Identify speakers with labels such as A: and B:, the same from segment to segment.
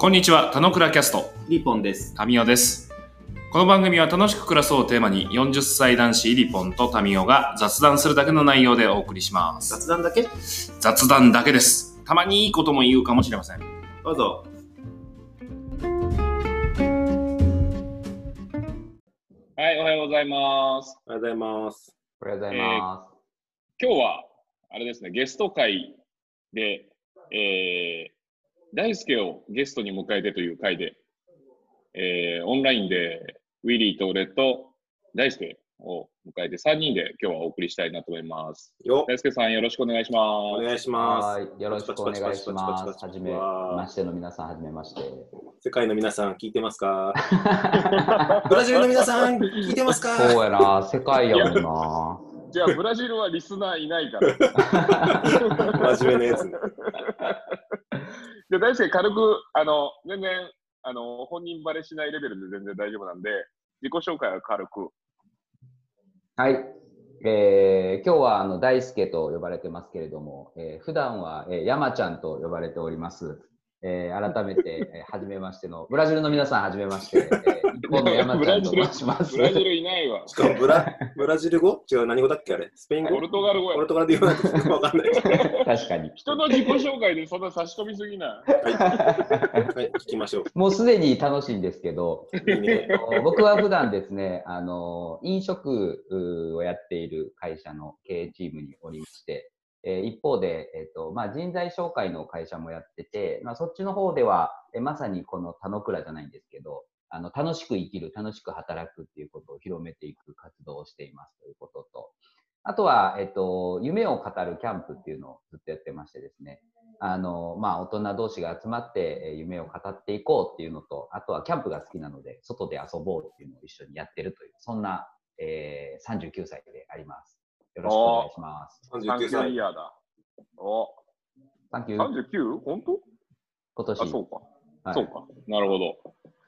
A: こんにちは、田野倉キャスト、
B: リポンです。
A: タミオです。この番組は楽しく暮らそうをテーマに40歳男子イリポンとタミオが雑談するだけの内容でお送りします。
B: 雑談だけ？
A: 雑談だけです。たまにいいことも言うかもしれません。
B: どうぞ。
C: はい、おはようございます。
B: おはようございます。
D: おはようございます。
C: 今日は、あれですね、ゲスト会で、えー、大輔をゲストに迎えてという会で、えー、オンラインで、ウィリーと俺と大輔を迎えて3人で今日はお送りしたいなと思います。
B: よ
C: 大輔さん、よろしくお願いし
B: お
C: ます。
B: 願いしま
D: はい、よろしくお願いします。はじめましての皆さん、はじめまして。
B: す。世界の皆さん、聞いてますか？ブラジルの皆さん、聞いてますか？
D: そうやな、世界やもんな。
C: じゃあ、ブラジルはリスナーいないから。
B: 真面目なやつね。
C: で大輔、軽く、あの、全然、あの、本人バレしないレベルで全然大丈夫なんで、自己紹介は軽く。
D: はい。えー、今日はあの大輔と呼ばれてますけれども、えー、普段は、えー、山ちゃんと呼ばれております。えー、改めて、えー、はじめましての、ブラジルの皆さん、はじめまして、えー、日本の山ちゃんと申します。
C: ブラジルいないわ。
B: しかもブラ、ブラジル語？違う、何語だっけあれ？スペイン語？
C: ポルトガル語や
B: ポル。トガルで言わないとわかんない。
D: 確かに。
C: 人の自己紹介でそんな差し込みすぎな
B: はい、はい、聞きましょう。
D: もうすでに楽しいんですけど、
B: いいね。
D: 僕は普段ですね、あの、飲食うをやっている会社の経営チームにおりまして、えー一方で、えっ、と、まあ、人材紹介の会社もやってて、まあ、そっちの方では、えまさにこの田野倉じゃないんですけど、あの、楽しく生きる、楽しく働くっていうことを広めていく活動をしていますということと、あとは、えっ、と、夢を語るキャンプっていうのをずっとやってましてですね、あの、まあ、大人同士が集まってえー夢を語っていこうっていうのと、あとはキャンプが好きなので、外で遊ぼうっていうのを一緒にやってるという、そんな、えー、39歳であります。よろしくお願いします。
B: 39
C: 39イ
B: 歳。
C: ヤーだ。お、
D: サンキュー。
C: 39? 本当？
D: 今年。
C: あ、そうか。
D: はい
C: そうか。なるほど。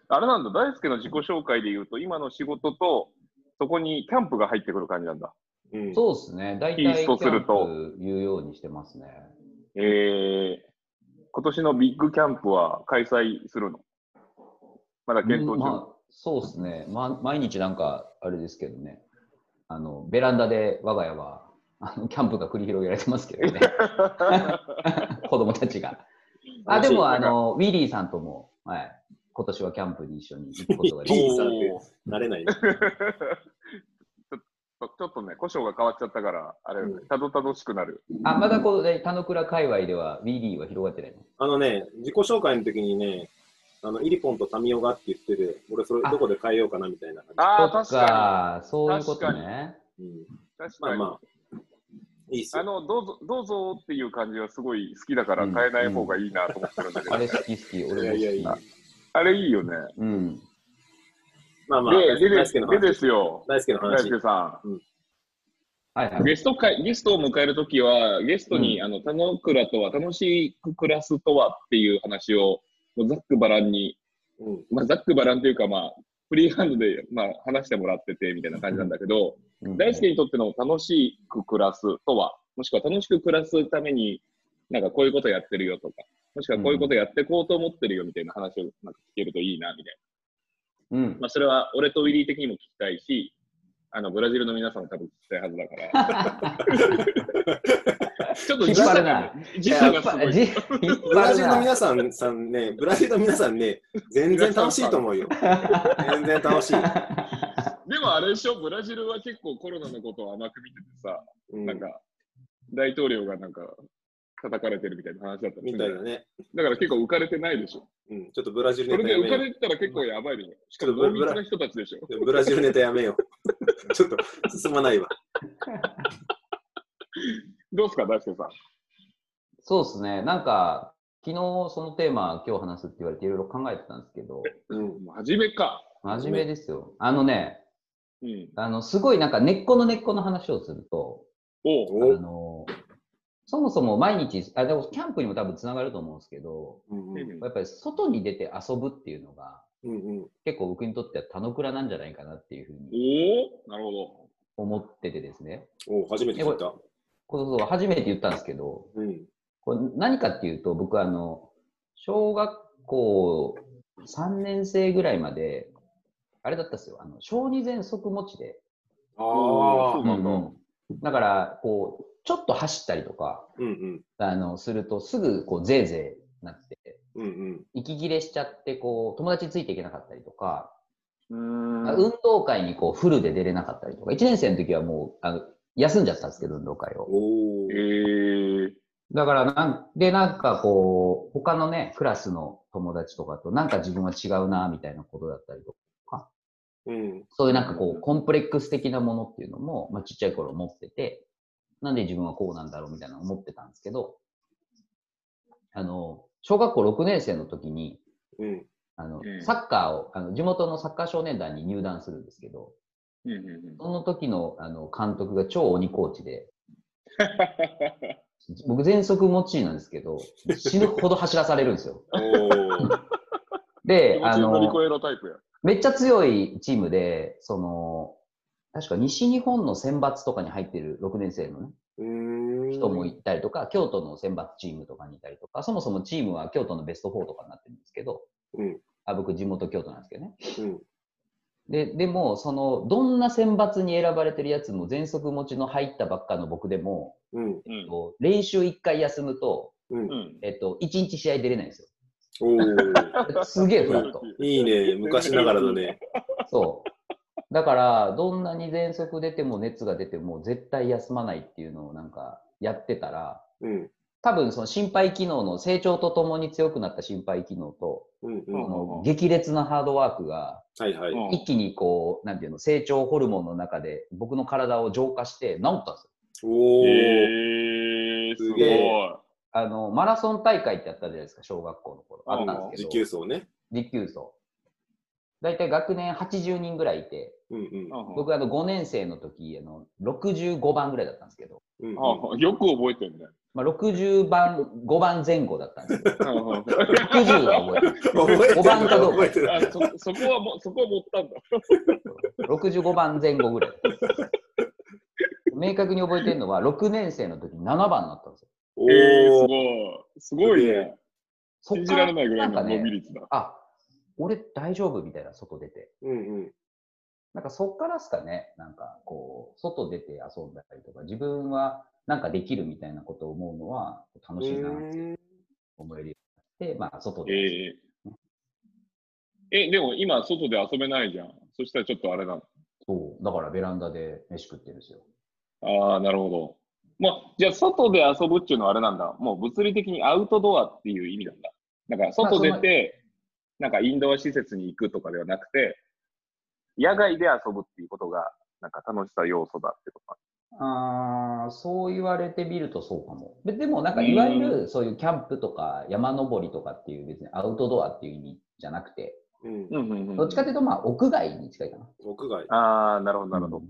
C: あれなんだ、大輔の自己紹介で言うと、今の仕事と、そこにキャンプが入ってくる感じなんだ。
B: うん
D: そうですね。大
C: キース
D: 体キャン
C: トすると
D: プ言うようにしてますね。
C: えー、今年のビッグキャンプは開催するの？まだ検討中。
D: うんまあ、そうですね、ま。毎日なんか、あれですけどね。あの、ベランダで我が家は、あのキャンプが繰り広げられてますけどね。子供たちが。あ、でも、あの、ウィリーさんとも、はい。今年はキャンプに一緒に行くことができ
B: リー
D: ま
B: さんって慣れない ね。
C: ちょちょっとね、故障が変わっちゃったから、あれ、
B: うん
C: たどたどしくなる。
D: あ、まだこうで、田野倉界隈では、ウィリーは広がってないの？
B: あのね、自己紹介の時にね、あの、イリポンとタミオがって言ってて、俺それどこで変えようかなみたいな感
C: ああ、
D: そっ
C: 確か
D: か、そういうことね。
B: じ。うん。
C: に。確かに。
B: まあまあ、いいっすよ。
C: あの、どうぞ、どうぞっていう感じはすごい好きだから
D: うん
C: 変えない方がいいなと思ってるんだけど、
D: あれ好き好き、俺も好き。
B: いやいやいや
C: あれいいよね。
D: うん。
B: まあまあ、
C: で、で
B: 大
C: でで
B: 輔の話。
C: ですよ、大
B: 大輔の話。
C: 輔さん。
D: はいはい。
C: ゲスト会、ゲストを迎えるときは、ゲストに、あの、田之倉とは、楽しく暮らすとはっていう話を、もうざっくばらんに、
B: うん。
C: まあ、ざっくばらんというか、まあ、フリーハンドで、まあ、話してもらってて、みたいな感じなんだけど、
D: うん
C: 大輔にとっての楽しく暮らすとは、もしくは楽しく暮らすために、なんかこういうことやってるよとか、もしくはこういうことやっていこうと思ってるよみたいな話をなんか聞けるといいな、みたい
D: うん
C: な。まあ、それは俺とウィリー的にも聞きたいし、あの、ブラジルの皆さんも多分聞きたいはずだから。ちょっと。時差がすごい。
B: ブラジルの。皆さんさんね、ブラジルの皆さんね、全然楽しいと思うよ。全然楽しい。
C: でもあれでしょ、ブラジルは結構コロナのことを甘く見ててさ、
B: うん
C: なんか、大統領がなんか、叩かれてるみたいな話だった
B: みたいだね。
C: だから結構浮かれてないでしょ。
B: うん。ちょっとブラジル
C: それで浮か
B: ネタやめよ
C: れてたら結構やばいでしょ。しか
B: ちょっとブラ
C: も濃密な人たちでしょ。
B: う。ブラジルネタやめよう。ちょっと進まないわ。
C: どうすか、大輔さん。
D: そうですね。なんか、昨日そのテーマ今日話すって言われていろいろ考えてたんですけど、
B: うん。
C: 真面目か。
D: 真面目ですよ。あのね、
C: うん。
D: あの、すごいなんか根っこの根っこの話をすると、
C: おう。
B: お
D: あの、そもそも毎日、あ、でもキャンプにも多分つながると思うんですけど、
B: うんうん
D: やっぱり外に出て遊ぶっていうのが、
B: うんうん。
D: 結構僕にとっては田の倉なんじゃないかなっていうふうに
C: おおなるほど。
D: 思っててですね。
B: お初めて聞いた。
D: これそう初めて言ったんですけど、
B: うん。
D: これ何かっていうと、僕あの、小学校3年生ぐらいまで、あれだったんですよ。あの小児喘息持ちで。
B: ああ
C: そう。なんだ
D: うんだから、こう、ちょっと走ったりとか、
B: うんうん。
D: あの、すると、すぐ、こう、ぜいぜいなって、
B: うんうん。
D: 息切れしちゃって、こう、友達についていけなかったりとか、
C: うーん。
D: 運動会にこう、フルで出れなかったりとか、1年生の時はもう、あの、休んじゃったんですけど、運動会を。
B: お
C: え
B: ー。
C: ー、
D: だからなん、で、なんかこう、他のね、クラスの友達とかと、なんか自分は違うな、みたいなことだったりとか、
B: うん。
D: そういうなんかこう、コンプレックス的なものっていうのも、まあ、ちっちゃい頃持ってて、なんで自分はこうなんだろうみたいなの思ってたんですけど、あの、小学校6年生の時に、
B: うん。
D: あの
C: う、ん
D: サッカーを、あの、地元のサッカー少年団に入団するんですけど、
C: うんうんうん
D: その時の、あの、監督が超鬼コーチで、僕、全速持ちなんですけど、死ぬほど走らされるんですよ。
B: おー。
D: で、あの。めっちゃ強いチームで、その、確か西日本の選抜とかに入ってる6年生のね。人もいたりとか、京都の選抜チームとかにいたりとか、そもそもチームは京都のベスト4とかになってるんですけど、
B: うん。
D: あ僕地元京都なんですけどね。
B: うん。
D: で、でも、その、どんな選抜に選ばれてるやつも、全速持ちの入ったばっかの僕でも、
B: うん。
C: うん
D: えっと練習1回休むと、
B: うん
C: う。ん。
D: えっと、1日試合出れないんです
B: おー。
D: よ。すげえフラット。
B: いいね。昔ながらだね。
D: そう。だから、どんなに喘息出ても熱が出ても絶対休まないっていうのをなんかやってたら、
B: うん。
D: 多分その心肺機能の成長とともに強くなった心肺機能と、
B: うん。う
D: そ
B: ん。
D: の激烈なハードワークが
B: はいはい。
C: うん
D: 一気にこう、なんていうの、成長ホルモンの中で僕の体を浄化して治ったんですよ。
B: おー。
C: えー、すごい。
D: あの、マラソン大会ってあったじゃないですか、小学校の頃。あったんです
B: 持
D: けど、
B: 久走ね。
D: 持久走。大体学年80人ぐらいいて、
B: うんうん。
D: 僕あの5年生の時、あの、65番ぐらいだったんですけど、
B: うんうん。
C: あよく覚えてるね。
D: まあ、60番、5番前後だったんですけど、
C: うんうん
D: 60は覚えてる。
B: 覚えてる
D: 五番かどうか
C: そそこはもそこは持ったんだ。
D: 65番前後ぐらい。明確に覚えてるのは、6年生の時に7番になったんですよ。
B: お
C: えー、す
B: ー。
C: ごい。すごいね。
D: そっから
C: 信じられないぐらいの伸び率だ。
D: あ、俺大丈夫？みたいな、外出て。
B: うんうん。
D: なんかそっからですかね、なんかこう、外出て遊んだりとか、自分はなんかできるみたいなことを思うのは楽しいなって思えるようになって、まあ外で。
C: えー、え、でも今、外で遊べないじゃん。そしたらちょっとあれなの？
D: そう、だからベランダで飯食ってるんですよ。
C: ああ、なるほど。まあ、じゃあ、外で遊ぶっていうのはあれなんだ。もう物理的にアウトドアっていう意味なんだ。だから、外出て、なんかインドア施設に行くとかではなくて、野外で遊ぶっていうことが、なんか楽しさ要素だってこと
D: あーそう言われてみるとそうかも。ででもなんかいわゆるそういうキャンプとか山登りとかっていう別にアウトドアっていう意味じゃなくて、
B: うん。
C: うんうんうん。
D: どっちかというとまあ屋外に近いかな。
B: 屋外。
C: ああ、なるほど、なるほど。
D: うん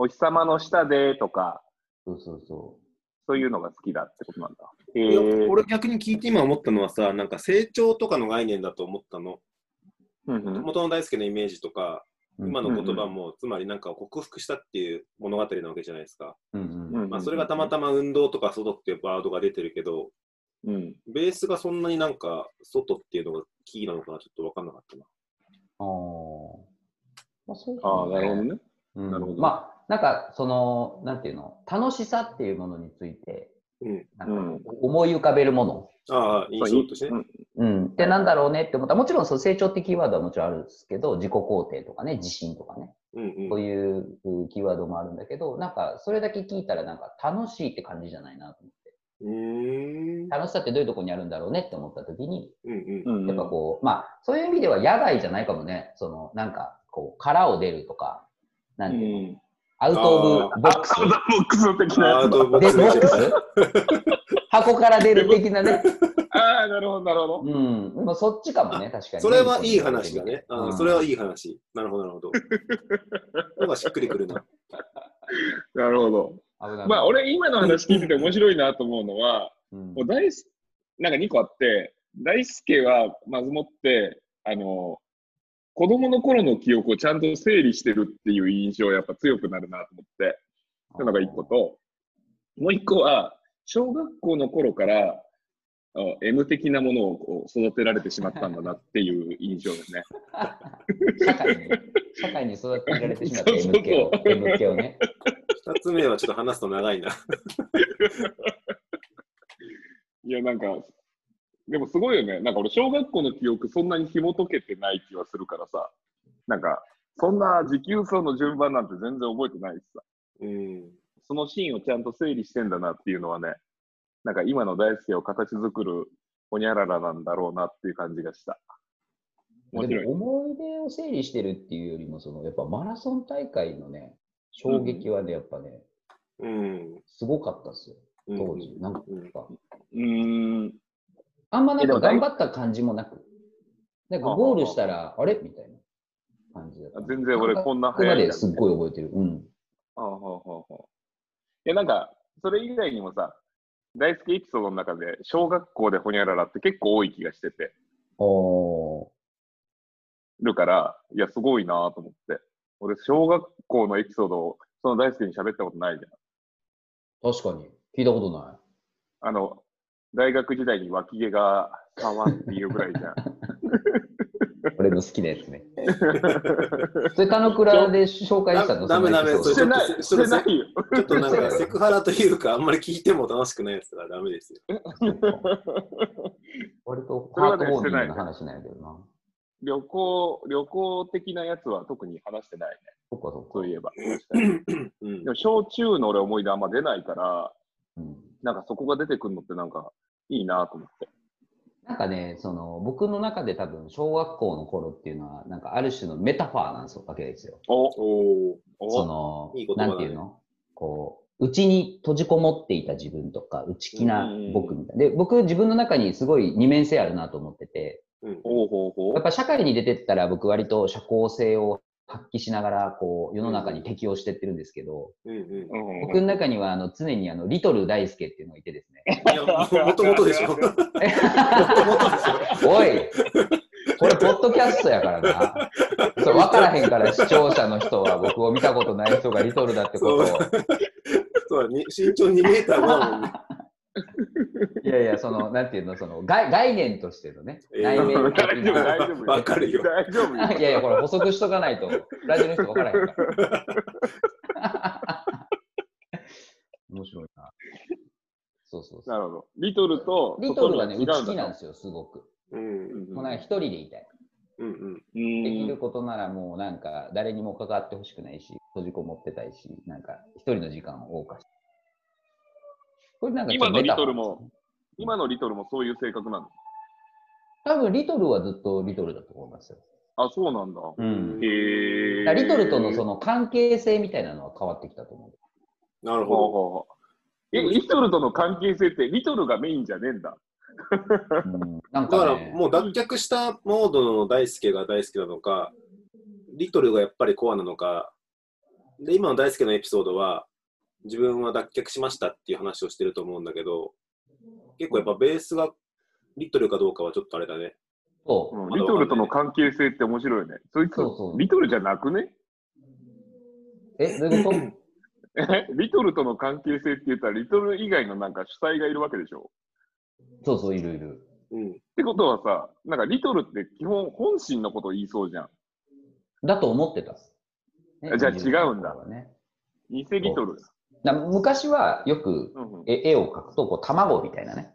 C: お日様の下でとか、
D: そうそうそ
C: そういうのが好きだってことなんだ。え。
B: 俺逆に聞いて今思ったのはさ、なんか成長とかの概念だと思ったの。
C: うんうん
B: 元の大輔のイメージとか、
D: う。
B: 今の言葉も、つまりなんか克服したっていう物語なわけじゃないですか。
D: うんうん
C: うん
B: まあ、それがたまたま運動とか外っていうワードが出てるけど、
C: うん。
B: ベースがそんなになんか外っていうのがキーなのかな、ちょっと分かんなかったな。
D: あーまあそう
C: ああ、なるほどね。
D: うん
C: なるほど
D: まあ、なんか、その、なんていうの、楽しさっていうものについて、
B: うん。
D: なんか思い浮かべるもの、
B: ああ、印象としてね。
D: うん、ってなんだろうねって思った。ら、もちろんその成長ってキーワードはもちろんあるんですけど、自己肯定とかね、自信とかね、
B: うんうん。
D: そういうキーワードもあるんだけど、なんか、それだけ聞いたら、なんか楽しいって感じじゃないなと思って。楽しさってどういうところにあるんだろうねって思った時に、
B: うんうん。
C: うんうん。
D: やっぱこう、まあ、そういう意味では野外じゃないかもね、その、なんか、こう、殻を出るとか、なんていうの、
C: うん
D: out ofボックス。
C: アウトボックス的なやつ
B: アウトボッ
D: で、
B: クスね
D: ボックス箱から出る的なね。
C: ああ、なるほど、なるほど。
D: うん。でもそっちかもね、確かに。
B: それはいい話だね。あ
D: うん
B: それはいい話。なるほど、なるほど。なんかしっくりくるな。
C: なるほど。まあ、俺、今の話聞いてて面白いなと思うのは、
D: うん
C: もう大す、なんか2個あって、大輔はまずもって、あの、子供の頃の記憶をちゃんと整理してるっていう印象がやっぱ強くなるなと思って、そういうのが1個と、もう1個は、小学校の頃から、あ M 的なものをこう育てられてしまったんだなっていう印象ですね。
D: 社会に、社会に育てられてしまった M
C: そうそう
D: 系を、M 系をね。
B: 二つ目はちょっと話すと長いな。
C: いや、なんか、でもすごいよね。なんか俺、小学校の記憶そんなに紐解けてない気はするからさ、なんか、そんな持久走の順番なんて全然覚えてないしさ、
B: うん。
C: そのシーンをちゃんと整理してんだなっていうのはね、なんか今の大輔を形作るほにゃららなんだろうなっていう感じがした。面白い
D: でも。思い出を整理してるっていうよりも、そのやっぱマラソン大会のね、衝撃はね、やっぱね、
B: うん。
D: すごかったっすよ、
B: うん
D: 当時。なんか、
C: うーん。
D: あんまなんか頑張った感じもなく、なんかゴールしたら、あれ？みたいな感じだった。
C: 全然俺こんな
D: ここま
C: 早いんだ
D: ですっごい覚えてる。うん。
C: はあはあはあはあいや、なんか、それ以外にもさ、大好きエピソードの中で、小学校でほにゃららって結構多い気がしてて
D: おー。
C: るから、いや、すごいなと思って。俺、小学校のエピソードを、その大好きに喋ったことないじゃん。
D: 確かに。聞いたことない。
C: あの、大学時代に脇毛が触っていうぐらいじゃん。
D: 俺の好きなやつね。それ、田野倉で紹介したの？
B: ダメダメ
D: そのエピソード
B: それ
C: してない、してないよ。
B: ちょっとなんか セクハラというか、あんまり聞いても楽しくないやつだからダメですよ。
D: 割とハートボーミン
C: してない
D: グな話なんやけどな。
C: 旅行、旅行的なやつは特に話してないね。
D: そっかそっか。
C: そういえば。
B: うん
C: でも、小中の俺思い出あんま出ないから、
D: うん。
C: なんかそこが出てくるのってなんかいいなと思って。
D: なんかね、その僕の中で多分小学校の頃っていうのは、なんかある種のメタファーなんですよわけですよ。
C: お
B: おー。
D: その、
B: いいね。
D: なんていうの？こう、うちに閉じこもっていた自分とか、内気な僕みたいな。で、僕自分の中にすごい二面性あるなと思ってて、
B: うん。
D: やっぱ社会に出てったら僕割と社交性を発揮しながら、こう、世の中に適応してってるんですけど、
B: うんうん
C: うん
D: 僕の中にはあの常にあのリトル大輔っていうのがいてですね。
B: いや、もともとでしょ。もともとでし
D: おいこれ、ポッドキャストやからな。そう、分からへんから視聴者の人は僕を見たことない人がリトルだってことを。
B: ょ。そうに身長2メーター5だもんね。
D: いやいや、その、なんていうの、その概概念としてのね、
B: えー
D: 内面的
C: 大丈夫、
D: な。
C: 大丈夫。
B: わかるよ
C: 大丈夫よ。
D: いやいや、これ補足しとかないと、ラジオの人分からへんから。面白いな。そうそうそう。
C: なるほど。リトルと、
D: リトルはね、内気なんですよ、すごく。
B: うん
C: うん
D: もうなんか一人でいたい。
B: うんうん
C: うん
D: できることならもうなんか誰にも関わってほしくないし、閉じこもってたいし、なんか一人の時間を謳歌して。これなんか
C: 今のリトルも、今のリトルもそういう性格なの？
D: 多分リトルはずっとリトルだと思いますよ。
C: あ、そうなんだ。
D: うん。
C: へえ。
D: リトルとのその関係性みたいなのは変わってきたと思う。
B: なる
C: ほう
B: ほ
C: ほうほうえ、リトルとの関係性って、リトルがメインじゃねえんだ。
D: うん、なん
B: ど。だか
D: か、ね、
B: らもう脱却したモードの大輔が大好きなのか、リトルがやっぱりコアなのか、で、今の大輔のエピソードは、自分は脱却しましたっていう話をしてると思うんだけど、結構やっぱベースがリトルかどうかはちょっとあれだね。
D: そう、
C: うんリトルとの関係性って面白いね。そいつ
D: そうそう、
C: リトルじゃなくね？
D: え、どういうこと？
C: えリトルとの関係性って言ったら、リトル以外のなんか主体がいるわけでしょ？
D: そうそう、いるいる。
B: うん。
C: ってことはさ、なんかリトルって基本本心のことを言いそうじゃん。
D: だと思ってたっす。
C: じゃあ違うんだ
D: はね、
C: 偽リトル。
D: だ昔はよく絵絵を描くと、こう、卵みたいなね。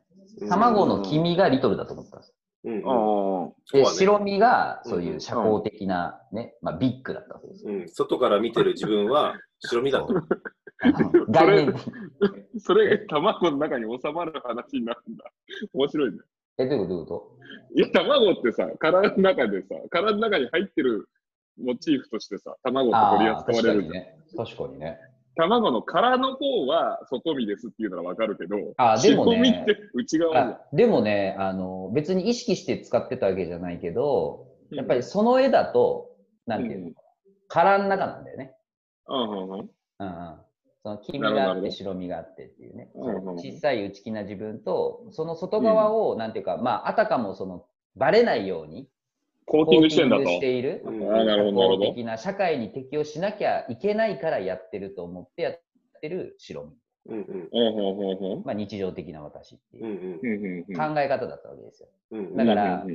D: 卵の黄身がリトルだと思ってたんです。
B: うんうん
D: 白身がそういう社交的なね、まあビッグだったわけですよ。
B: うん、外から見てる自分は白身だと。
D: あの概念的。
C: それ、卵の中に収まる話になるんだ。面白いね。
D: え、どういうことどういうこ
C: いや、卵ってさ、体の中でさ、体の中に入ってるモチーフとしてさ、卵
D: と
C: って取り扱われるじゃん。
D: かにね。確かにね。
C: 卵の殻の方は外身ですっていうならわかるけど、
D: あでもね
C: 内側
D: でもねあの、別に意識して使ってたわけじゃないけど、やっぱりその絵だと、なんていうの、
C: うん
D: 殻の中なんだよね。
C: うんうんうん。
D: うんうん。その黄身があって白身があってっていうね。小さい内気な自分と、その外側を、なんていうか、まあ、あたかもその、バレないように、
C: コーティングしてんだと
D: している。
C: なるほど、なるほど。
D: 的な社会に適応しなきゃいけないからやってると思ってやってる白身。
B: うんうん。
D: まあ、日常的な私っていう考え方だったわけですよ。
B: うん。
D: だから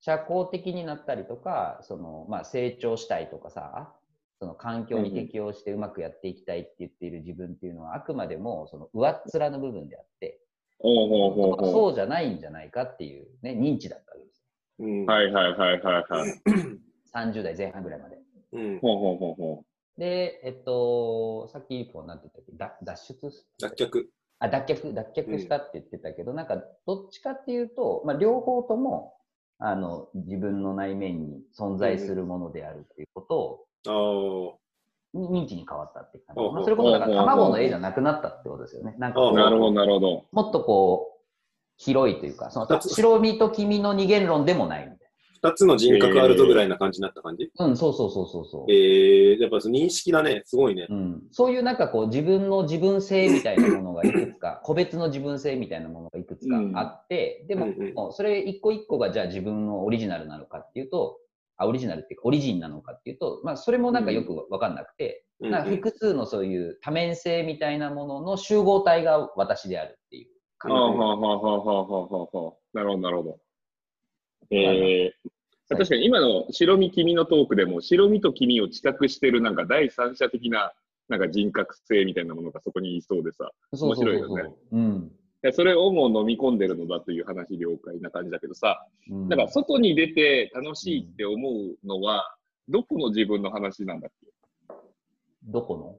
D: 社交的になったりとか、そのまあ、成長したいとかさ、その環境に適応してうまくやっていきたいって言っている自分っていうのは、あくまでもその上っ面の部分であって、そうじゃないんじゃないかっていう、ね、認知だったわけです
B: うん。
C: う。はいはいはいはいはい。
D: よ。30代前半ぐらいまで。
B: うん。
C: ほうほうほうほ
D: で、えっと、さっき一本なんて言ったっけ？だ脱出？
B: 脱却。
D: あ脱却、脱却したって言ってたけど、なんかどっちかっていうと、まあ、両方ともあの自分の内面に存在するものであるっていうことを、
B: ああ。
D: に認知に変わったっていう感じ。まあ、それこそだから卵の絵じゃなくなったってことですよね。なんか
C: なるほどなるほど。
D: もっとこう、広いというか、その白身と黄身の二元論でもないみたい
B: 二つの人格あるとぐらいな感じになった感じ？
D: な。うん、そうそうそうそうそう。
B: えー、やっぱその認識だね。すごいね。
D: うん、そういうなんかこう自分の自分性みたいなものがいくつか、個別の自分性みたいなものがいくつかあって、でも
B: うんうん
D: それ一個一個がじゃあ自分のオリジナルなのかっていうと、あ、オリジナルっていうかオリジンなのかっていうと、まあそれもなんかよくわかんなくて、
B: うん
D: なんか複数のそういう多面性みたいなものの集合体が私であるっていう感
C: はあ
D: 覚。
C: はあはあはあはあはあはあ。なるほどなるほど。えー、確かに今の白身黄身のトークでも白身と黄身を知覚してるなんか第三者的ななんか人格性みたいなものがそこにいそうでさ、面白いよね
D: そう。うん。
C: それをもう飲み込んでるのだという話了解な感じだけどさ、
D: うん
C: だから外に出て楽しいって思うのは、どこの自分の話なんだっけ？
D: どこの？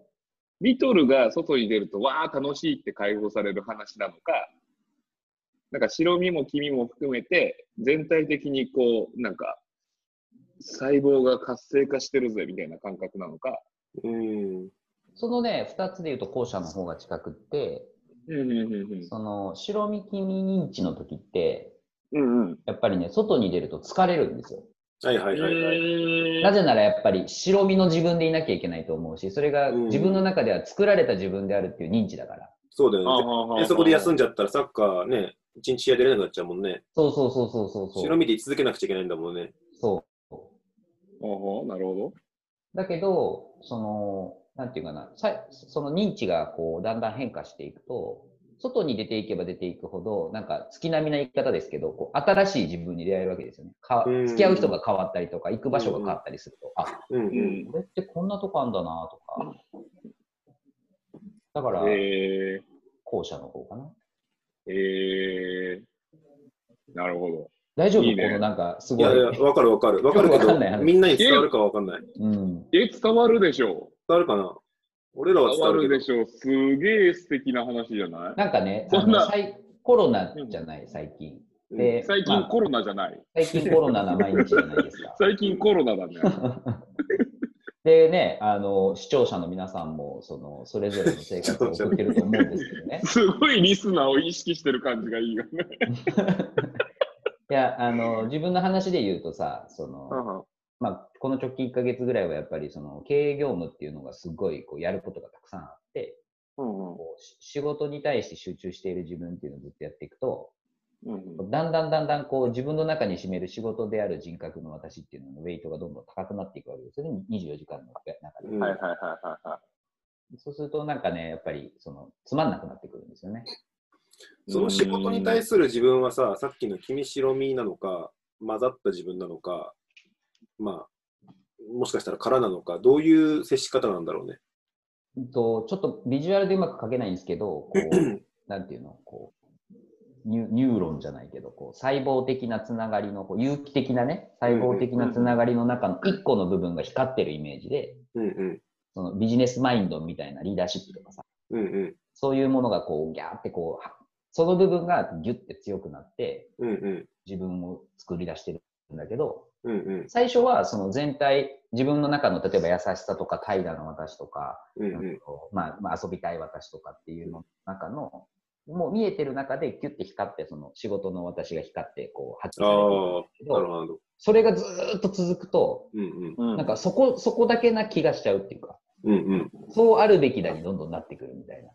C: リトルが外に出ると、わー楽しいって解放される話なのか、なんか白身も黄身も含めて、全体的にこう、なんか、細胞が活性化してるぜみたいな感覚なのか。
B: うん。
D: そのね、二つで言うと後者の方が近くって、
C: うんうんうん
D: その白身黄身認知の時って、
C: うん。うん
D: やっぱりね、外に出ると疲れるんですよ。
B: はいはいはいはい。
C: うん。
D: なぜならやっぱり白身の自分でいなきゃいけないと思うし、それが
B: うん
D: 自分の中では作られた自分であるっていう認知だから。
B: そうだよね。でそこで休ん
C: じ
B: じゃったらサッカーね、一日試合出れなくなっちゃうもんね。
D: そうそうそうそうそうそう。
B: 白身で居続けなくちゃいけないんだもんね。
D: そう。
C: ゃなるほ
D: だけど、その、なんていうかな、さその認知がこうだんだん変化していくと、外に出ていけば出ていくほど、なんか月並みな言い方ですけど、こう新しい自分に出会えるわけですよね。か
B: うん
D: 付き合う人が変わったりとか、行く場所が変わったりすると、あ、
B: うんう
C: ん
B: ん。
D: これってこんなとこあんだなとか。だから、
C: え
D: 後者の方かな。
C: ー、えー、なるほど。
D: 大丈夫？
C: いいね
D: このなんか、すごい。
B: いやいや、わかるわかる。わかるけど、
D: よくわかんない話
B: みんなに伝わるかわかんない。
D: うん。
C: え、伝わるでしょ
B: 伝わるかな？俺らは
C: う。伝わ
B: る
C: でしょう。すげえ素敵な話じゃない？
D: なんかね、
C: そんな
D: コロナじゃない、最近。で、
C: 最近
D: まあ
C: コロナじゃない。
D: 最近コロナな毎日じゃないですか。
C: 最近コロナだね。
D: でね、あの、視聴者の皆さんも、その、それぞれの生活を送ってると思うんですけどね。
C: すごいリスナーを意識してる感じがいいよね。
D: いや、あの、自分の話で言うとさ、その、まあ、この直近1ヶ月ぐらいはやっぱり、その、経営業務っていうのがすごい、こう、やることがたくさんあって、こうし仕事に対して集中している自分っていうのをずっとやっていくと、だんだんだんだんこう自分の中に占める仕事である人格の私っていうののウェイトがどんどん高くなっていくわけですよね、24時間の中で。
B: うん
C: はいはいはいはいは
D: そうするとなんかね、やっぱりそのつまんなくなってくるんですよね。
C: い。
B: その仕事に対する自分はさ、さっきの君白身なのか、混ざった自分なのか、まあ、もしかしたら空なのか、どういう接し方なんだろうね。
D: うんとちょっとビジュアルでうまく書けないんですけど、こう なんていうの、こうニュニューロンじゃないけど、こう細胞的なつながりの、こう有機的なね、細胞的なつながりの中の1個の部分が光ってるイメージで、
B: うんうん。
D: そのビジネスマインドみたいなリーダーシップとかさ、
B: うんうん。
D: そういうものがこうギャーってこう、はその部分がギュッて強くなって
B: うんうん。
D: 自分を作り出してるんだけど、
B: うんうん。
D: 最初はその全体、自分の中の例えば優しさとか怠惰な私とか、
B: うん
D: まあ、まあ遊びたい私とかっていうの中の、もう見えてる中でキュッて光って、その仕事の私が光ってこう発揮されて
B: る
D: ど、
B: ほど。
D: それがずーっと続くと、
B: うんうん。
C: うん
D: なんかそこ、そこだけな気がしちゃうっていうか、
B: うんうん。
D: そうあるべきだにどんどんなってくるみたいな。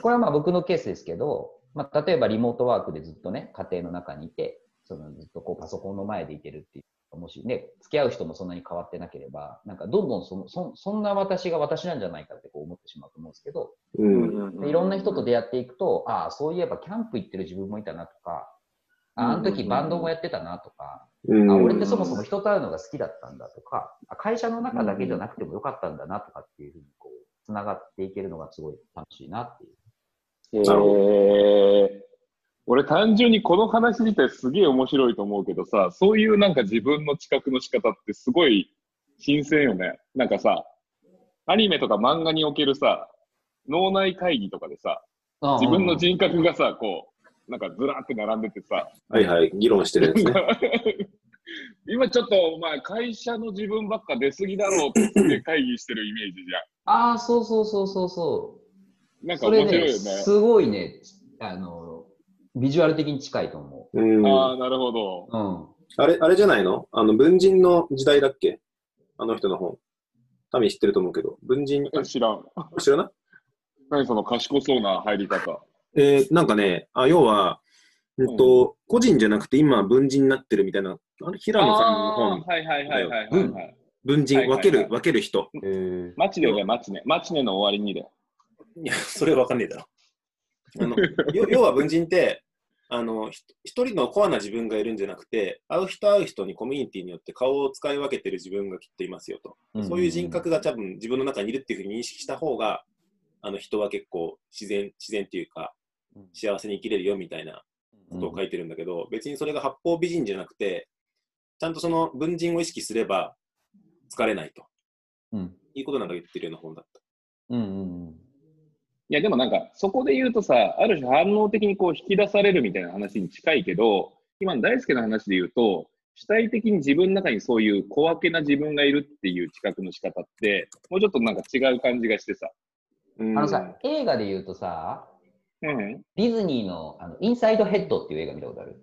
D: これはまあ僕のケースですけど、まあ、例えばリモートワークでずっとね、家庭の中にいて、そのずっとこうパソコンの前でいてるっていう、もしね、付き合う人もそんなに変わってなければ、なんかどんどんそのそそんな私が私なんじゃないかってこう思ってしまうと思うんですけど、
B: うん。
D: でいろんな人と出会っていくと、ああ、そういえばキャンプ行ってる自分もいたなとか、ああの時バンドもやってたなとか、
B: うん
D: あ俺ってそもそも人と会うのが好きだったんだとか、あ会社の中だけじゃなくてもよかったんだなとかっていうふうにこう、つながっていけるのがすごい楽しいなっていう。
B: なるほど
C: えー俺単純にこの話自体すげえ面白いと思うけどさ、そういうなんか自分の知覚の仕方ってすごい新鮮よね。なんかさ、アニメとか漫画におけるさ、脳内会議とかでさ、自分の人格がさ、こう、なんかずらーって並んでてさ、
B: はいはい、議論してるんですね。
C: 今ちょっと、まあ、会社の自分ばっか出過ぎだろうって会議してるイメージじ
D: ああ、そうそうそうそうそ
C: ゃん。なん
D: う。
C: か
D: それね、
C: 面白いよね。
D: すごいね、あの、ビジュアル的に近いと思
B: うん。
C: ああ、なるほど。
D: う。うん。
B: あれ、あれじゃないの？あの、文人の時代だっけ？あの人の本。タミ知ってると思うけど、文人、あ
C: 知らん。
B: 知らない？
C: 何その賢そうな入り方。
B: えーなんかね、あ要は、うんと、個人じゃなくて今文人になってるみたいな、あれ、平野さんの
C: あ
B: 本
C: ー、はいはいはいはいはい、はい。
B: 文人、
C: はいはいはい
B: 分ける、分ける人。
D: えー、
C: マチネだよ、マチネ。マチネの終わりにだよ。
B: いや、それわかんねえだろ。あの要要は文人って、あの、ひ一人のコアな自分がいるんじゃなくて、会う人会う人にコミュニティによって顔を使い分けてる自分がきっといますよと。そういう人格が多分自分の中にいるっていうふうに認識した方が、あの人は結構自然、自然っていうか、幸せに生きれるよみたいなことを書いてるんだけど、別にそれが八方美人じゃなくて、ちゃんとその文人を意識すれば疲れないと
D: うん。
B: いうことなんか言ってるような本だった。
D: うんうんうん。
C: いや、でもなんか、そこで言うとさ、ある種反応的にこう引き出されるみたいな話に近いけど、今の大輔の話で言うと、主体的に自分の中にそういう小分けな自分がいるっていう知覚の仕方って、もうちょっとなんか違う感じがしてさ。
B: あ
D: あのさ、映画で言うとさ、
C: うん。
D: ディズニーのあのインサイドヘッドっていう映画見たことある？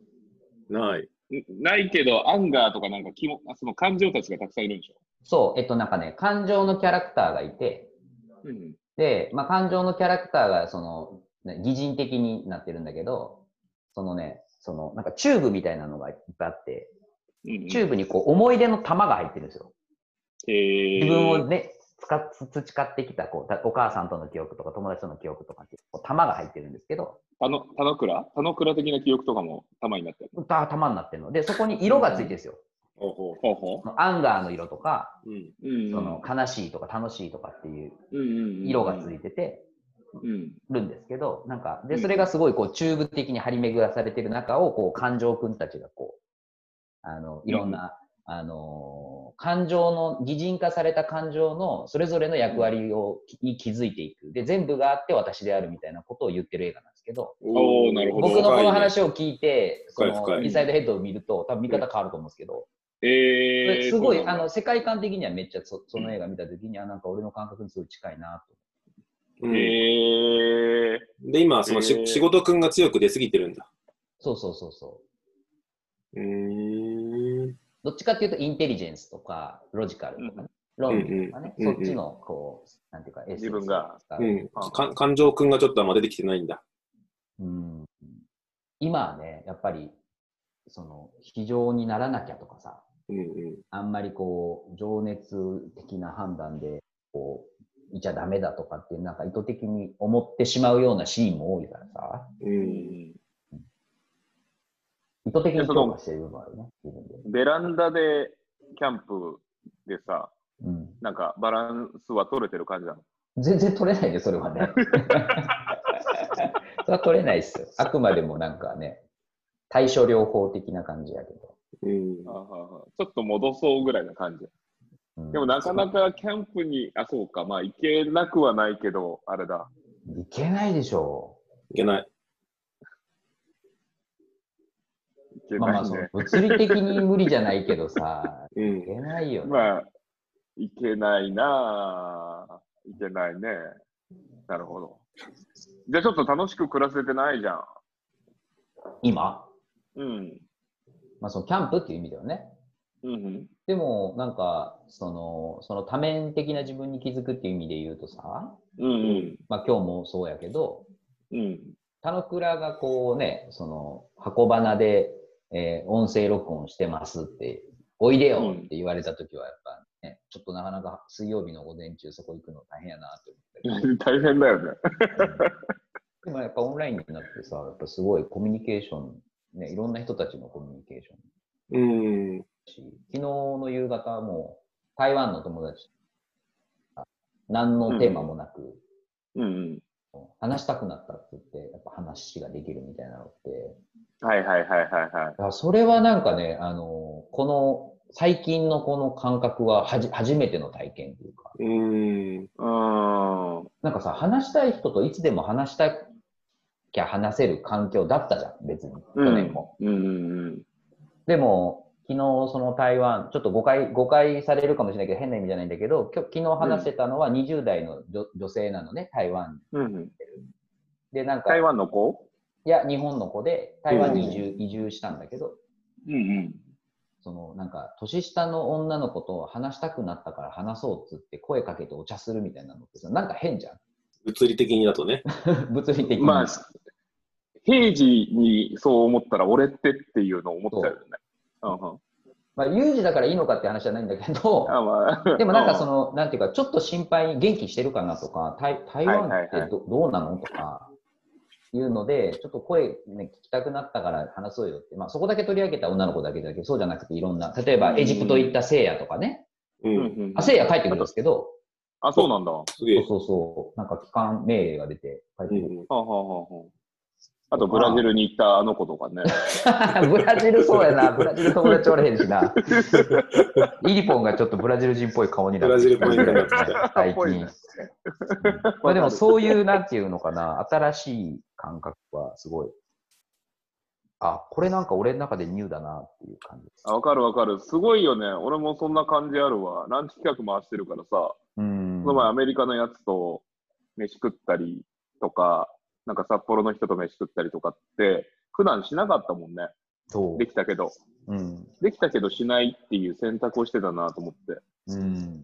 B: ない。
C: ないけど、アンガーとかなんか気も、その感情たちがたくさんいるんでしょ？
D: そう、えっとなんかね、感情のキャラクターがいて、
C: うん。
D: で、まあ、感情のキャラクターが、その、ね擬人的になってるんだけど、そのね、その、なんかチューブみたいなのがいっぱいあって、
C: うん
D: チューブにこう、思い出の玉が入ってるんですよ。
C: えー、
D: 自分をね、使っ培ってきたこうたお母さんとの記憶とか友達との記憶とかってこう玉が入ってるんですけど。
C: 田の田之倉？田之倉的な記憶とかも玉になってる。
D: た玉になってるの。でそこに色がついてるんですよ、
B: ほうほう。
C: ほうほ
D: anger の色とか
B: うん。
C: う。うん。
D: その悲しいとか楽しいとかっていう色がついてて
C: うん。
D: るんですけどなんかで
C: うん
D: それがすごいこうチューブ的に張り巡らされてる中をこう感情くんたちがこうあのいろんな、あのー感情の擬人化された感情のそれぞれの役割をに気づいていくで全部があって私であるみたいなことを言ってる映画なんですけど
C: おーなるほど
D: 僕のこの話を聞いて、そのインサイドヘッドを見ると、多分見方変わると思うんですけど、
C: えー、
D: すごい、あの、世界観的にはめっちゃそその映画見たときには、なんか俺の感覚にすごい近いなと。
B: うん
C: えー、
B: で、今、そのし、
C: へー
B: 仕事くんが強く出すぎてるんだ。
D: そうそうそうそう。
B: うーん。
D: どっちかっていうと、インテリジェンスとか、ロジカルとかね、論理とかね、
B: うんうん
D: そっちの、こう、なんていうか、エッセンス
C: 自分が
D: 使う
B: うん
C: あ。
B: か感情くんがちょっとあんま出てきてないんだ。
D: うん今はね、やっぱり、その、非常にならなきゃとかさ、
B: うんうん。
D: あんまりこう、情熱的な判断で、こう、いちゃダメだとかってなんか意図的に思ってしまうようなシーンも多いからさ、
B: う。
C: うんん
D: 意図的に強化してる部分あるね、自分で。
C: ベランダでキャンプでさ、
D: うん。
C: なんかバランスは取れてる感じなの？
D: 全然取れないね、それはね。それは取れないっすよ。あくまでもなんかね、対処療法的な感じやけど。
B: うん
C: あ。ははちょっと戻そうぐらいな感じ。
D: うん
C: でもなかなかキャンプに、あ、そうか、まあ行けなくはないけど、あれだ。
D: いけないでしょ
B: いけない。
D: う。
C: いけ
D: まあまあ、
C: ないね。
D: その物理的に無理じゃないけどさ、
B: う
D: い
B: ん。
D: けないよね。
C: まあ、いけないなぁ。いけないね。なるほど。じゃあちょっと楽しく暮らせてないじゃん。
D: 今、
C: うん。
D: まあそのキャンプっていう意味ではね。
C: うん
D: でも、なんか、その、その多面的な自分に気づくっていう意味で言うとさ、
C: うん。うん
D: まあ今日もそうやけど、
C: うん。
D: 田之倉がこうね、その、箱花でえー音声録音してますって、おいでよって言われたときは、やっぱね、ちょっとなかなか水曜日の午前中そこ行くの大変やなって思ったり
C: 大変だよね。
D: でもやっぱオンラインになってさ、やっぱすごいコミュニケーション、ね、いろんな人たちのコミュニケーション
B: うん。
D: し、昨日の夕方も台湾の友達、何のテーマもなく、
C: うんうん。
D: 話したくなったって言って、やっぱ話ができるみたいなのって、
C: はいはいはいはいはい。
D: あそれはなんかね、あの、この、最近のこの感覚ははじ初めての体験というか、
B: うん。
C: うーん。
D: なんかさ、話したい人といつでも話したきゃ話せる環境だったじゃん、別に。去年も。
C: うんうんうん。
D: でも、昨日その台湾、ちょっと誤解、誤解されるかもしれないけど、変な意味じゃないんだけど、今日昨日話してたのは20代の女,、女性なのね、台湾
C: うんうん、
D: で。なんか、
C: 台
D: い
C: 湾の子？
D: や、日本の子で、台湾に移住,、移住したんだけど、
C: うんうん。
D: そのなんか、年下の女の子と話したくなったから話そうっつって声かけてお茶するみたいなのってさ、なんか変じゃん。
B: 物理的にだとね。
D: 物理的に。
C: まあ、平時にそう思ったら俺ってっていうのを思っちゃうよね。うんうん。
D: まあ、有事だからいいのかって話じゃないんだけど、
C: あまあ、
D: でもなんかその、なんていうか、ちょっと心配に元気してるかなとか、台台湾
C: はいはいはい
D: ってど,、どうなのとか、いうので、ちょっと声、ね、聞きたくなったから話そうよって、まあそこだけ取り上げた女の子だけだけど、そうじゃなくていろんな、例えばエジプト行った聖夜とかね、
B: う。
C: うんんうん。
D: あ、聖夜帰ってくるんですけど、
C: あ、そうなんだ。は
B: すげえ。
D: そうそうそう、なんか帰還命令が出て帰ってくる。
B: うん。
C: あはあはああと、ブラジルに行ったあの子とかね。
D: ブラジルそうやな、ブラジル友達おれへんしな。イリポンがちょっとブラジル人っぽい顔になってきた
B: ブラジルっぽい
D: 最近。まあでもそういう、なんていうのかな、新しい感覚はすごい。あ、これなんか俺の中でニューだなっていう感じ。
C: あわかるわかる。すごいよね。俺もそんな感じあるわ。ランチ企画回してるからさ、
D: うん。
C: この前アメリカのやつと飯食ったりとか、なんか札幌の人と飯食ったりとかって、普段しなかったもんね。
D: そ
C: できたけど。
D: う。うん。
C: できたけどしないっていう選択をしてたなと思って。
D: うん。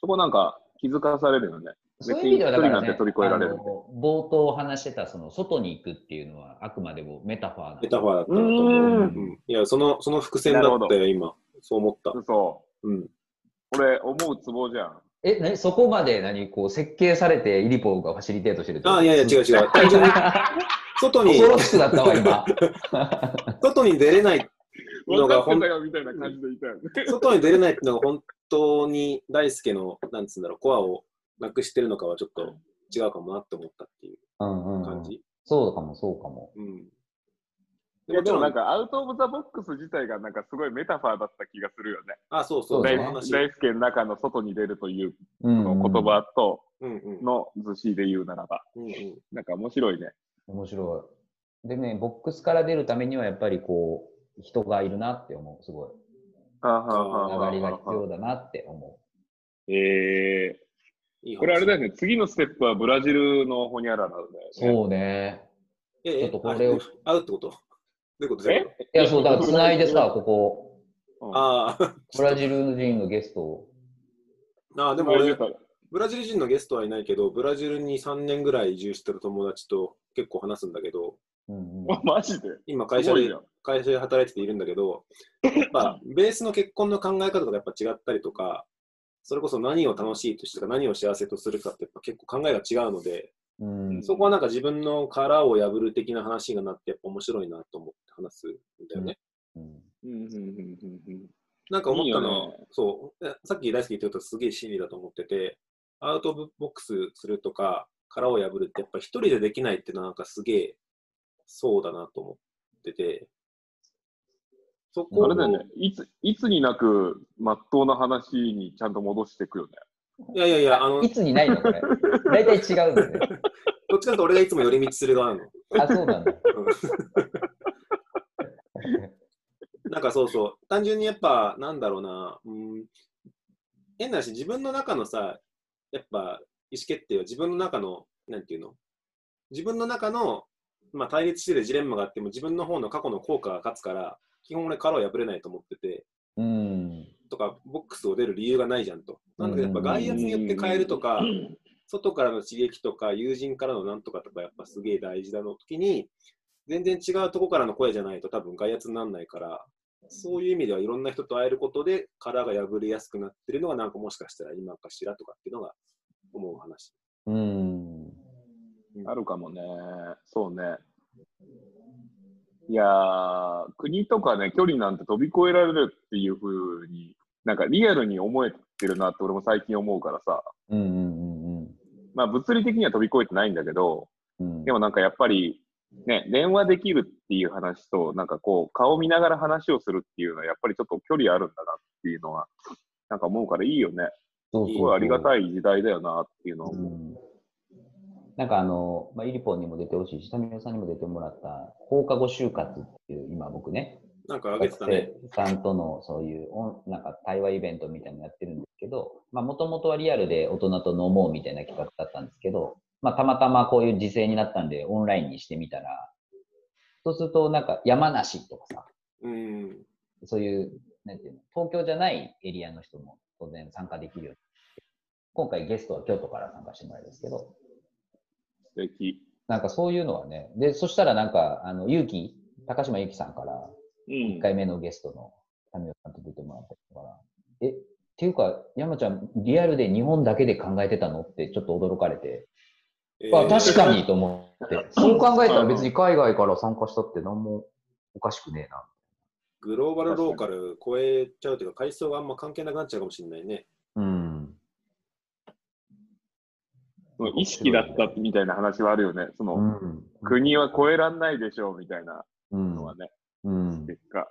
C: そこなんか気づかされるよね。
D: そういう意味ではだから、ね、
C: 別に一人なんて飛び越えられる
D: 冒頭話してた、その、外に行くっていうのは、あくまでもメタファーな。
B: メタファーだったと思う。
C: ー。
B: うんん。いや、その、その伏線だったよ、今。そう思った。
C: 嘘。
B: うん。
C: 俺、思うツボじゃん。
D: え、なにそこまで何こう設計されてイリポーがファシリテートしてるってこと？
B: あ、いやいや、違う違う。単純に、外に、
D: 恐ろしくなったわ、今。
B: 外に出れないのがほん
C: 分かってたよみたいな感じでいたよね。
B: 外に出れないっていうのが本当に大輔の、なんつうんだろう、コアをなくしてるのかはちょっと違うかもなって思ったっていう
D: うんうんうん。
B: 感じ。
D: そうかも、そうかも。
B: うん。
C: いや、でもなん
B: か、
C: か、アウト・オブ・ザ・ボックス自体がなんかすごいメタファーだった気がするよね。
B: あ、そうそう、
C: 大
B: その話。
C: 大輔の中の外に出るというの言葉と。の図詞で言うならば、
B: うんうん。
C: なんか面白いね。
D: 面白い。でね、ボックスから出るためにはやっぱりこう、人がいるなって思う。すごい。つながりが必要だなって思
C: え
B: いい話
C: ー、これあれだよね、次のステップはブラジルのホニャララだよ
D: う。
C: ね。
D: そうね。
B: ええ
D: ちょっとこれを
B: あ会うってこと？どういうこと
C: え？
D: いや、そう、だから繋いでさ、ここ、
C: うん。
B: ああ、
D: ブラジル人のゲストを。
B: ああ、でも俺
C: ブラジル、から。
B: ブラジル人のゲストはいないけど、ブラジルに3年ぐらい移住してる友達と結構話すんだけど、
D: うんうん。
C: あマジで？
B: 今会社で会社で働いてているんだけど、やっぱベースの結婚の考え方とかやっぱ違ったりとか、それこそ何を楽しいとしてか何を幸せとするかってやっぱ結構考えが違うので、
D: うん。
B: そこはなんか自分の殻を破る的な話がなってやっぱ面白いなと思って話すんだよね。なんか思ったのは、そう、えさっき大好き言ってたすげえ真理だと思ってて、アウトボックスするとか、殻を破るってやっぱ一人でできないっていうのはなんかすげえそうだなと思ってて、そこを
C: あれだよね、いついつになく、まっとうな話にちゃんと戻していくよね。
B: いやいやいや、あの、
D: いつにないのこれ。大体違うんだよね。
B: どっちかというと俺がいつも寄り道する側なの。
D: あ、そうなんだ。
B: なんかそうそう、単純にやっぱ、なんだろうな、うん、変な話、自分の中のさ、やっぱ意思決定は自分の中の、なんていうの？自分の中の、まあ、対立してるジレンマがあっても、自分の方の過去の効果が勝つから、基本俺、殻を破れないと思ってて、
D: うん。
B: とか、ボックスを出る理由がないじゃんと。なんだけど、やっぱ外圧によって変えるとか、外からの刺激とか、友人からのなんとかとか、やっぱすげえ大事だの時に、全然違うとこからの声じゃないと多分外圧にならないから、そういう意味ではいろんな人と会えることで殻が破れやすくなってるのがなんかもしかしたら今かしらとかっていうのが思う話。
D: うん。
C: あるかもね。そうね。いやー、国とかね、距離なんて飛び越えられるっていうふうに、なんかリアルに思えてるなって俺も最近思うからさ。
D: うんうんうんうん。
C: まあ物理的には飛び越えてないんだけど、
D: うん
C: でもなんかやっぱり、ね、電話できるっていう話と、なんかこう、顔見ながら話をするっていうのは、やっぱりちょっと距離あるんだなっていうのは、なんか思うからいいよね。
D: そうそう
C: すごいありが
D: い。
C: たい時代だよなっていうのを思う。
D: うんなんかあの、まあ、イリポンにも出てほしいし、タミオさんにも出てもらった放課後就活っていう、今僕ね、
B: なんか挙げてたね。
D: 学生さんとのそういうオンなんか対話イベントみたいなのやってるんですけど、まあもともとはリアルで大人と飲もうみたいな企画だったんですけど、まあたまたまこういう時勢になったんでオンラインにしてみたら、そうするとなんか山梨とかさ、
B: うん。
D: そういう、なんていうの、東京じゃないエリアの人も当然参加できるように今回ゲストは京都から参加してもらうんですけど、
C: 素敵。
D: なんかそういうのはね、で、そしたらなんか、あの、ゆうき、高島ゆきさんから、
C: うん
D: 1。回目のゲストのタミオさんと出てもらったから、え、っていうか、山ちゃん、リアルで日本だけで考えてたの？ってちょっと驚かれて、
B: えー
D: あ、確かにと思って、そう考えたら別に海外から参加したって何もおかしくねえな。
B: グローバルローカル超えちゃうというか、階層があんま関係なくなっちゃうかもしれないね。
D: うん。
C: その意識だったみたいな話はあるよね。その、
D: うん。
C: 国は超えらんないでしょうみたいな
D: うん
C: のはね、
D: うん。
C: 結果、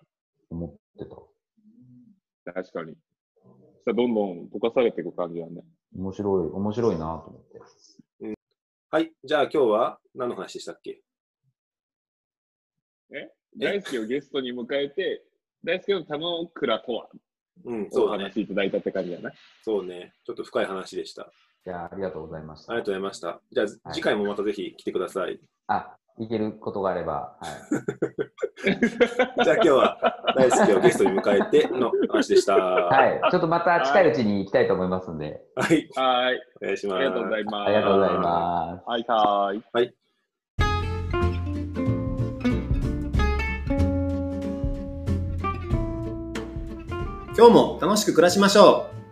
D: 思ってた。
C: 確かに。さあどんどん溶かされていく感じだね。
D: 面白い、面白いなと思って。
B: はい。じゃあ今日は何の話でしたっけ？え？
C: 大輔をゲストに迎えて、大輔の田之倉とは、
B: うん、
C: お
B: そうだね。
C: 話しいただいたって感じだね。
B: そうね。ちょっと深い話でした。
D: じゃあ、ありがとうございました。
B: ありがとうございました。じゃあ、
D: はい
B: 次回もまたぜひ来てください。
D: あ、いけることがあれば、はい。
B: じゃあ今日は大好きをゲストに迎えての話でした。は
D: はい。ちょっとまた近いうちに行きたいと思いますんで、
B: い。
C: はい。
B: お願いします。
C: ありがとうございます。
D: ありがとうございます。
C: はいはい。
E: 今日も楽しく暮らしましょう